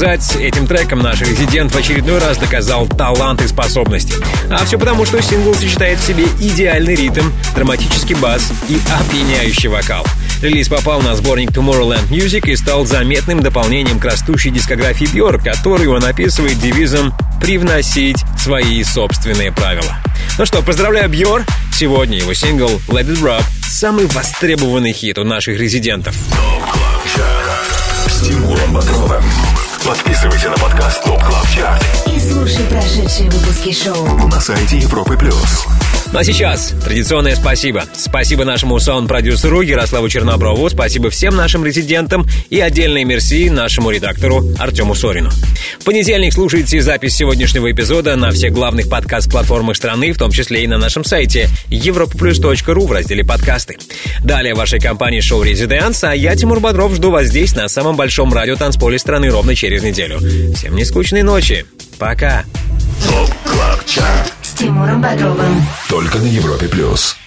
сказать, этим треком наш резидент в очередной раз доказал талант и способности. А все потому, что сингл сочетает в себе идеальный ритм, драматический бас и опьяняющий вокал. Релиз попал на сборник Tomorrowland Music и стал заметным дополнением к растущей дискографии Бьорк, которую он описывает девизом «привносить свои собственные правила». Ну что, поздравляю Бьор. Сегодня его сингл Let It Drop – самый востребованный хит у наших резидентов. С. Подписывайся на подкаст Top Club Chart И слушай прошедшие выпуски шоу. на сайте Европы плюс. Ну а сейчас традиционное спасибо. Спасибо нашему саунд-продюсеру Ярославу Черноброву, спасибо всем нашим резидентам и отдельное мерси нашему редактору Артему Сорину. В понедельник слушайте запись сегодняшнего эпизода на всех главных подкаст-платформах страны, в том числе и на нашем сайте europaplus.ru в разделе «Подкасты». Далее в вашей компании шоу «Residance», а я, Тимур Бодров, жду вас здесь, на самом большом радиотанцполе страны, ровно через неделю. Всем нескучной ночи. Пока. Top Club Chart. С Тимуром Бодровым. Только на Европе плюс.